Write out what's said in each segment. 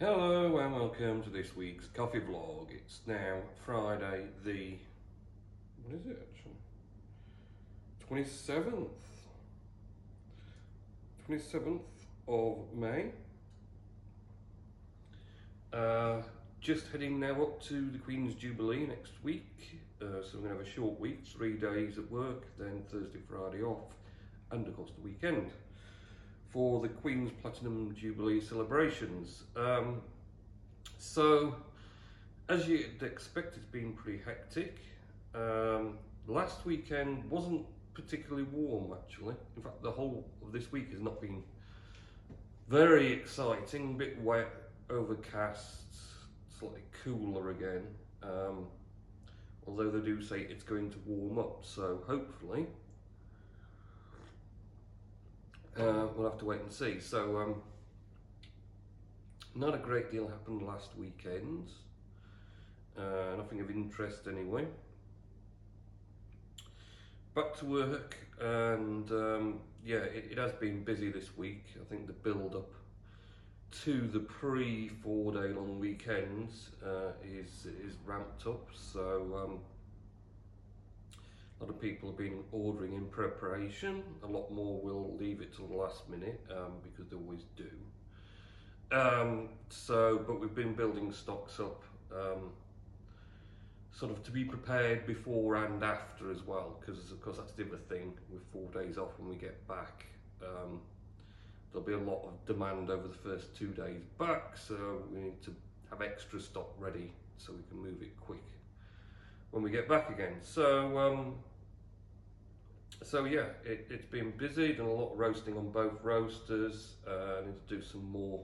Hello and welcome to this week's coffee vlog. It's now Friday the what is it actually? 27th. 27th of May. Uh, just heading now up to the Queen's Jubilee next week. Uh, so we're going to have a short week, three days at work, then Thursday, Friday off, and of course the weekend for the Queen's Platinum Jubilee celebrations. Um, so, as you'd expect, it's been pretty hectic. Um, last weekend wasn't particularly warm, actually. In fact, the whole of this week has not been very exciting, a bit wet, overcast, slightly cooler again. Um, although they do say it's going to warm up, so hopefully uh, we'll have to wait and see. So, um, not a great deal happened last weekend. Uh, nothing of interest anyway. Back to work, and um, yeah, it, it, has been busy this week. I think the build up to the pre four day long weekends uh, is is ramped up. So um, a lot of people have been ordering in preparation. A lot more will leave it till the last minute um, because they always do. Um, so, but we've been building stocks up um, sort of to be prepared before and after as well, because of course that's the other thing with four days off when we get back. Um, there'll be a lot of demand over the first two days back, so we need to have extra stock ready so we can move it quick when we get back again. So, um, so yeah, it, has been busy, done a lot of roasting on both roasters. Uh, I need to do some more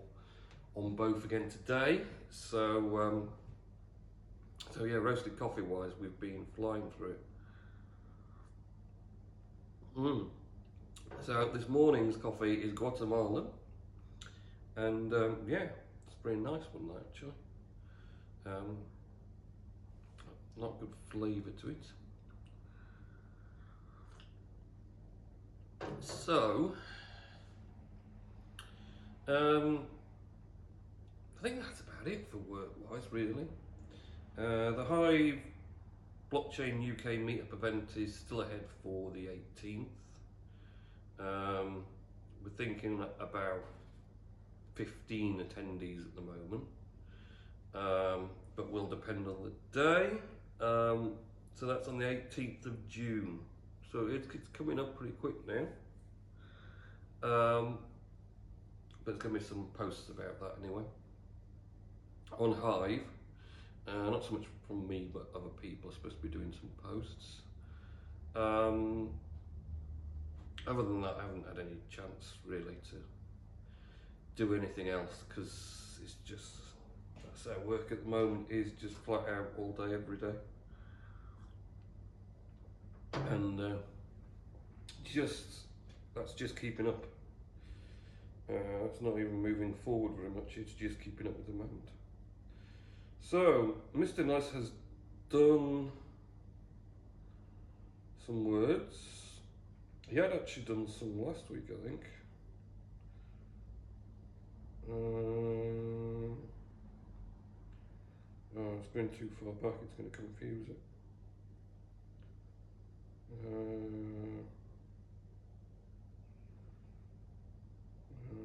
on both again today. So, um, so yeah, roasted coffee wise, we've been flying through it. Mm. So this morning's coffee is Guatemala, and um, yeah, it's a very nice one actually. Um, not good flavour to it. So, um, I think that's about it for work-wise, really. Uh, the Hive Blockchain UK meetup event is still ahead for the 18th. Um, we're thinking about 15 attendees at the moment, um, but will depend on the day. Um, so that's on the 18th of June. So it's, it's coming up pretty quick now. Um, but there's going to be some posts about that anyway. On Hive, uh, not so much from me, but other people are supposed to be doing some posts. Um, other than that, I haven't had any chance really to do anything else because it's just our work at the moment is just flat out all day, every day, and uh, just that's just keeping up. Uh, it's not even moving forward very much. It's just keeping up with the moment. So, Mr. Nice has done some words. He had actually done some last week, I think. Um, oh, it's been too far back, it's going to confuse it. Uh, uh,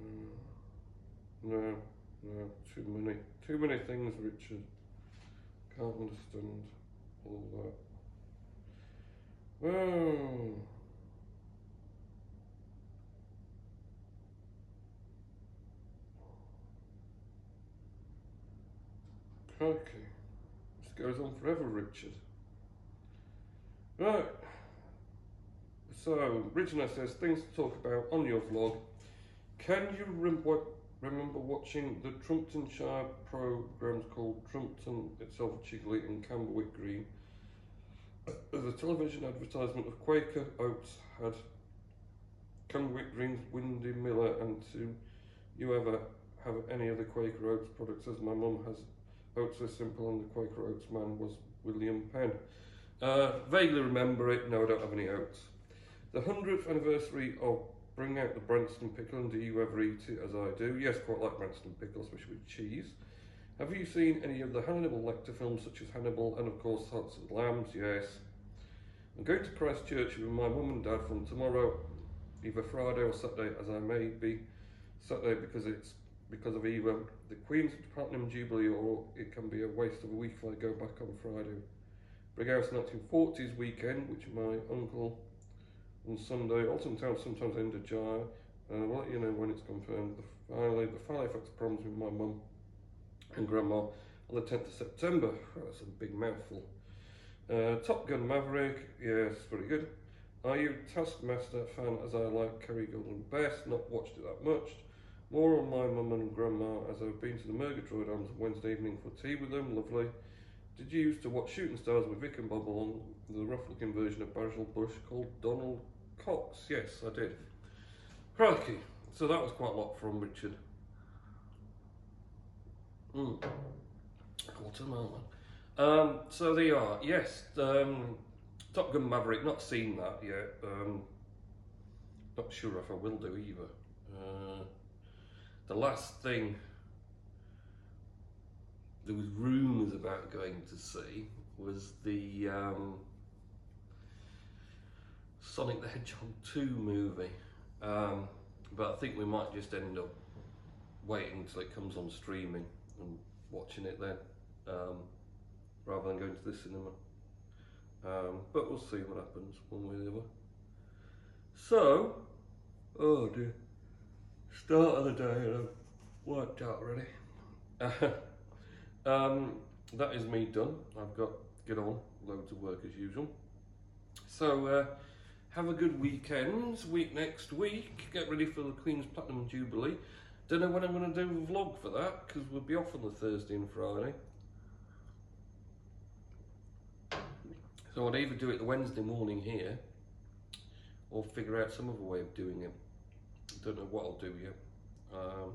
no, no, too many, too many things, Richard. Can't understand all that. Oh. Okay. This goes on forever, Richard. Right. So, Richard says, things to talk about on your vlog. Can you remember, remember watching the Trumptonshire programs called Trumpton itself, Chigley and Camberwick Green? A television advertisement of Quaker Oats had Camberwick Green's Windy Miller and to you ever have any other Quaker Oats products as my mum has Oats are simple and the Quaker Oats man was William Penn. Uh, vaguely remember it, no I don't have any oats. The 100th anniversary of bring out the Branston pickle and do you ever eat it as I do? Yes, quite like Branston pickle, especially with cheese. Have you seen any of the Hannibal Lecter films such as Hannibal and of course Hearts and Lambs? Yes. I'm going to Christchurch with my mum and dad from tomorrow, either Friday or Saturday, as I may be Saturday because it's because of either the Queen's Platinum Jubilee or it can be a waste of a week if I go back on Friday. Brighouse 1940s weekend, which my uncle on Sunday, Town sometimes end of July. and I'll let you know when it's confirmed. The, finally, the Halifax problems with my mum and grandma on the 10th of September. Oh, that's a big mouthful. Uh, Top Gun Maverick, yes, very good. Are you Taskmaster fan as I like Kerry Godliman best? Not watched it that much. More on my mum and grandma as I've been to the Murgatroyd Arms Wednesday evening for tea with them, lovely. Did you used to watch Shooting Stars with Vic and Bob on the rough looking version of Basil Brush called Donald Cox? Yes, I did. Crikey. So that was quite a lot from Richard. Mm. Watermelon. Um, so there you are. Yes, um, Top Gun Maverick. Not seen that yet. Um, not sure if I will do either. Uh, the last thing there was rumours about going to see was the um, Sonic the Hedgehog 2 movie. Um, but I think we might just end up waiting until it comes on streaming and watching it then, um, rather than going to the cinema. Um, but we'll see what happens one way or the other. So, oh dear, start of the day and I've worked out already. um, that is me done. I've got get on loads of work as usual. So uh, have a good weekend. Week next week. Get ready for the Queen's Platinum Jubilee. Don't know when I'm going to do a vlog for that because we'll be off on the Thursday and Friday. So I'd either do it the Wednesday morning here or figure out some other way of doing it. Don't know what I'll do yet. Um,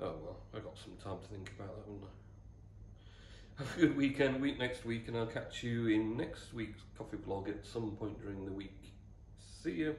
oh well, I've got some time to think about that? Have a good weekend, week next week, and I'll catch you in next week's coffee vlog at some point during the week. See you.